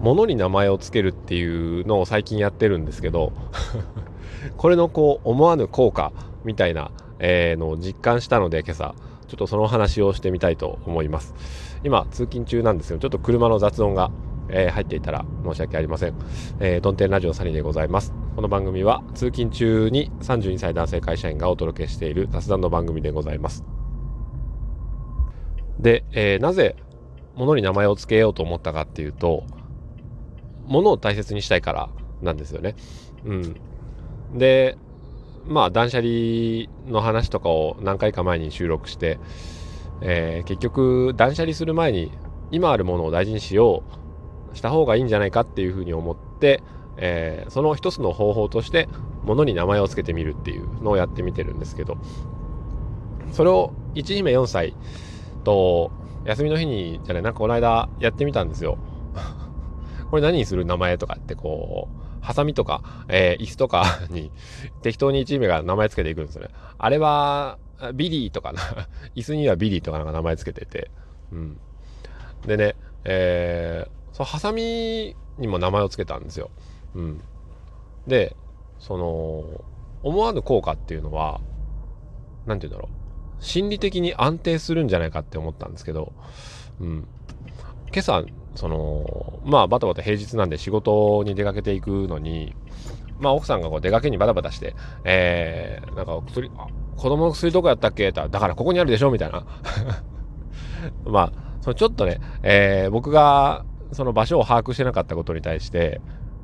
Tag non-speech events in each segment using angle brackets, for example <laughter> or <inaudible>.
物に名前を付けるっていうのを最近やってるんですけど <laughs> これのこう思わぬ効果みたいな、えー、のを実感したので今朝ちょっとその話をしてみたいと思います。今通勤中なんですよ。ちょっと車の雑音が、えー、入っていたら申し訳ありません、えー、ドンテンラジオサニーでございます。この番組は通勤中に32歳男性会社員がお届けしている雑談の番組でございます。で、えー、なぜ物に名前を付けようと思ったかっていうと物を大切にしたいからなんですよね。うん。で、まあ断捨離の話とかを何回か前に収録して、えー、結局断捨離する前に今あるものを大事にしようした方がいいんじゃないかっていうふうに思って、えー、その一つの方法として物に名前を付けてみるっていうのをやってみてるんですけどそれを一姫4歳と休みの日にじゃないなんかこの間やってみたんですよこれ何にする名前とかってこうハサミとか、えー、椅子とか <laughs> に適当にチームが名前つけていくんですよね。あれは、ビリーとかな。<laughs> 椅子にはビリーとかなんか名前つけてて。うん。でね、えー、そのハサミにも名前をつけたんですよ。うん。で、その、思わぬ効果っていうのは、何て言うんだろう。心理的に安定するんじゃないかって思ったんですけど、うん。今朝、その、まあ、バタバタ平日なんで仕事に出かけていくのに、まあ、奥さんがこう出かけにバタバタして、えー、なんか薬、子供の薬どこやったっけ？ってだからここにあるでしょ？みたいな。<laughs> まあ、そのちょっとね、えー、僕がその場所を把握してなかったことに対して、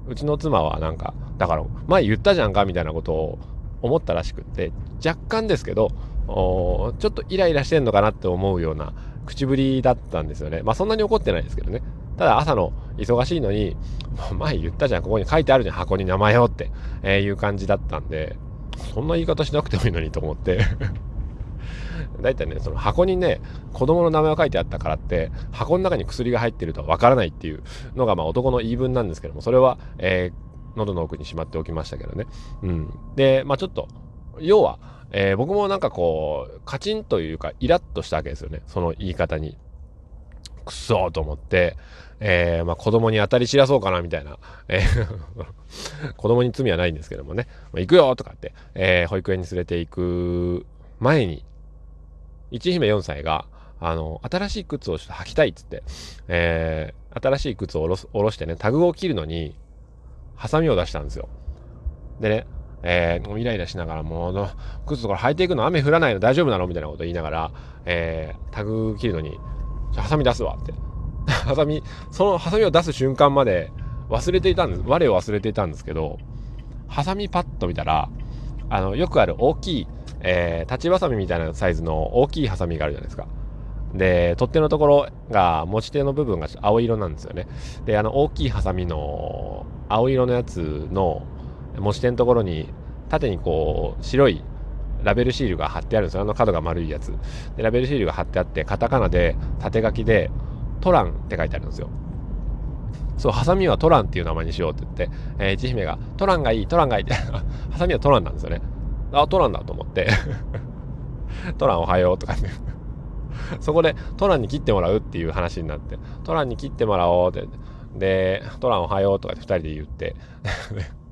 うちの妻はなんか、だから前言ったじゃんか？みたいなことを思ったらしくって、若干ですけど、ちょっとイライラしてんのかなって思うような口ぶりだったんですよね。まあそんなに怒ってないですけどね。ただ朝の忙しいのに、前言ったじゃん、ここに書いてあるじゃん、箱に名前をって、えいう感じだったんで、そんな言い方しなくてもいいのにと思ってだいたいね、その箱にね、子供の名前を書いてあったからって、箱の中に薬が入ってるとはわからないっていうのが、まあ男の言い分なんですけども、それは、えー、喉の奥にしまっておきましたけどね。うん。で、まあちょっと、要は、えー、僕もなんかこう、カチンというか、イラッとしたわけですよね。その言い方に。くそーと思って、えー、まあ子供に当たり散らそうかなみたいな、えー <laughs> 子供に罪はないんですけどもね、まあ、行くよとかって、えー、保育園に連れて行く前に、一姫4歳が、あの、新しい靴をちょっと履きたいっつって、えー、新しい靴を下ろす下ろしてね、タグを切るのに、ハサミを出したんですよ。でね、えー、イライラしながらもう、靴とか履いていくの雨降らないの大丈夫なのみたいなこと言いながら、えー、タグ切るのに、じゃハサミ出すわって。<laughs> ハサミ、そのハサミを出す瞬間まで忘れていたんです。我を忘れていたんですけど、ハサミパッと見たら、あの、よくある大きい、えー、立ちばさみみたいなサイズの大きいハサミがあるじゃないですか。で、取っ手のところが、持ち手の部分が青色なんですよね。で、あの、大きいハサミの青色のやつの持ち手のところに縦にこう白いラベルシールが貼ってあるんですよ。あの角が丸いやつ。でラベルシールが貼ってあってカタカナで縦書きでトランって書いてあるんですよ。そうハサミはトランっていう名前にしようって言って、えー、一姫がトランがいいトランがいいって <laughs> ハサミはトランなんですよね。あトランだと思って。<laughs> トランおはようとかねそこでトランに切ってもらうっていう話になってトランに切ってもらおうって。でトランおはようとかって2人で言って。<laughs>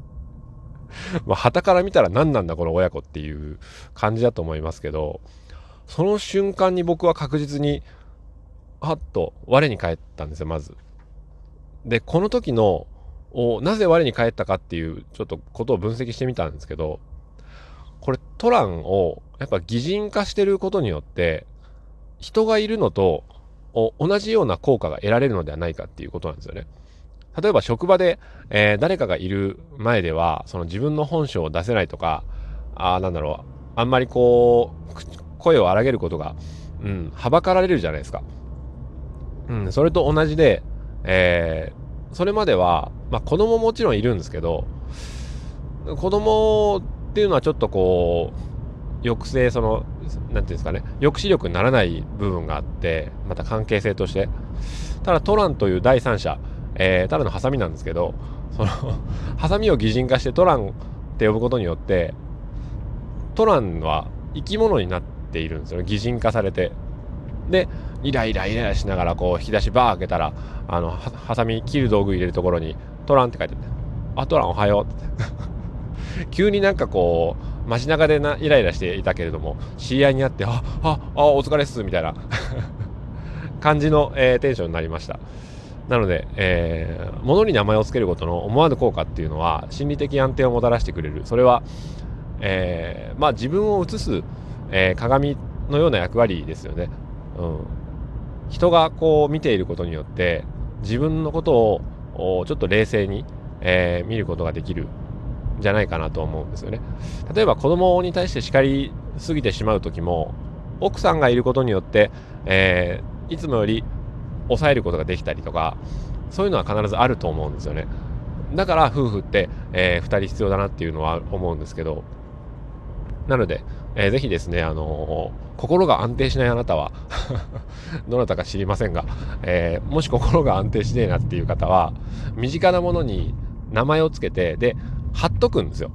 <laughs> まあ、旗から見たら何なんだこの親子っていう感じだと思いますけど、その瞬間に僕は確実に、はっと我に返ったんですよ、まず。で、この時の、なぜ我に返ったかっていう、ちょっとことを分析してみたんですけど、これトランをやっぱ擬人化してることによって、人がいるのと同じような効果が得られるのではないかっていうことなんですよね。例えば職場で、えー、誰かがいる前では、その自分の本性を出せないとか、あなんだろう、あんまりこう、声を荒げることが、うん、はばかられるじゃないですか。うん、それと同じで、えー、それまでは、まあ子供もちろんいるんですけど、子供っていうのはちょっとこう、抑制、その、なんていうんですかね、抑止力にならない部分があって、また関係性として。ただトランという第三者、えー、ただのハサミなんですけど、その <laughs> ハサミを擬人化してトランって呼ぶことによって、トランは生き物になっているんですよね。擬人化されて。で、イライライライラしながらこう引き出しバー開けたらあのハサミ切る道具入れるところにトランって書いてあって「あトランおはよう」っ <laughs> て急になんかこう街中でなイライラしていたけれども知り合いに会って「あああお疲れっす」みたいな <laughs> 感じの、えー、テンションになりましたなので、えー、物に名前を付けることの思わぬ効果っていうのは心理的安定をもたらしてくれる。それは、えー、まあ自分を映す、えー、鏡のような役割ですよね、うん、人がこう見ていることによって自分のことをちょっと冷静に、えー、見ることができる。んじゃないかなと思うんですよね。例えば子供に対して叱りすぎてしまう時も奥さんがいることによって、えー、いつもより抑えることができたりとかそういうのは必ずあると思うんですよねだから夫婦って、えー、2人必要だなっていうのは思うんですけどなので、えー、ぜひですね、あのー、心が安定しないあなたは <laughs> どなたか知りませんが、えー、もし心が安定しねえなっていう方は身近なものに名前をつけてで貼っとくんですよ。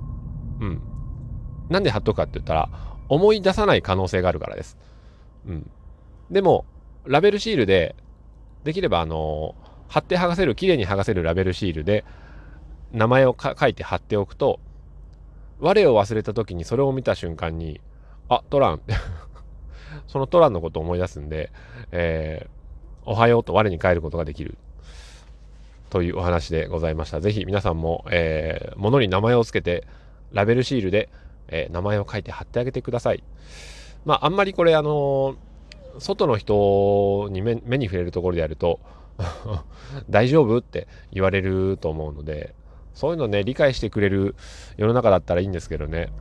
うん。なんで貼っとくかって言ったら思い出さない可能性があるからです。うん。でもラベルシールでできればあの貼って剥がせる綺麗に剥がせるラベルシールで名前を書いて貼っておくと我を忘れた時にそれを見た瞬間にあトラン <laughs> そのトランのことを思い出すんで、えー、おはようと我に帰ることができるというお話でございました。ぜひ皆さんも、えー、物に名前を付けてラベルシールで、えー、名前を書いて貼ってあげてください。まああんまりこれあの外の人に目に触れるところでやると <laughs> 大丈夫って言われると思うのでそういうのね理解してくれる世の中だったらいいんですけどね。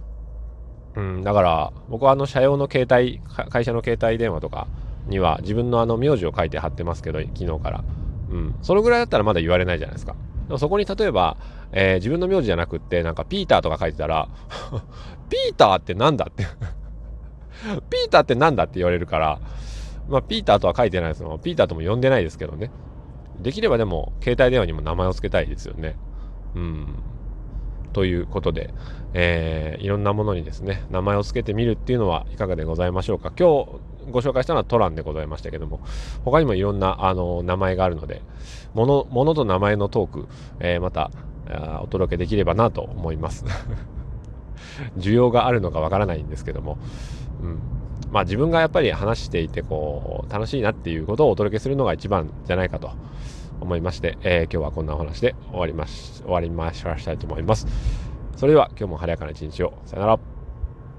うんだから僕はあの社用の携帯会社の携帯電話とかには自分のあの名字を書いて貼ってますけど昨日から。うんそのぐらいだったらまだ言われないじゃないですか。でもそこに例えば、えー、自分の名字じゃなくってなんかピーターとか書いてたら <laughs> ピーターってなんだって <laughs> ピーターってなんだって言われるから、まあ、ピーターとは書いてないですよ。ピーターとも呼んでないですけどね。できればでも、携帯電話にも名前を付けたいですよね。うん。ということで、えー、いろんなものにですね、名前を付けてみるっていうのはいかがでございましょうか。今日ご紹介したのはトランでございましたけども、他にもいろんなあの名前があるので、もの、ものと名前のトーク、えー、またお届けできればなと思います。<laughs> 需要があるのかわからないんですけども、うん、まあ自分がやっぱり話していてこう楽しいなっていうことをお届けするのが一番じゃないかと思いまして、えー、今日はこんなお話で終わりまし終わりましたいと思います。それでは今日も晴れやかな一日を。さよなら。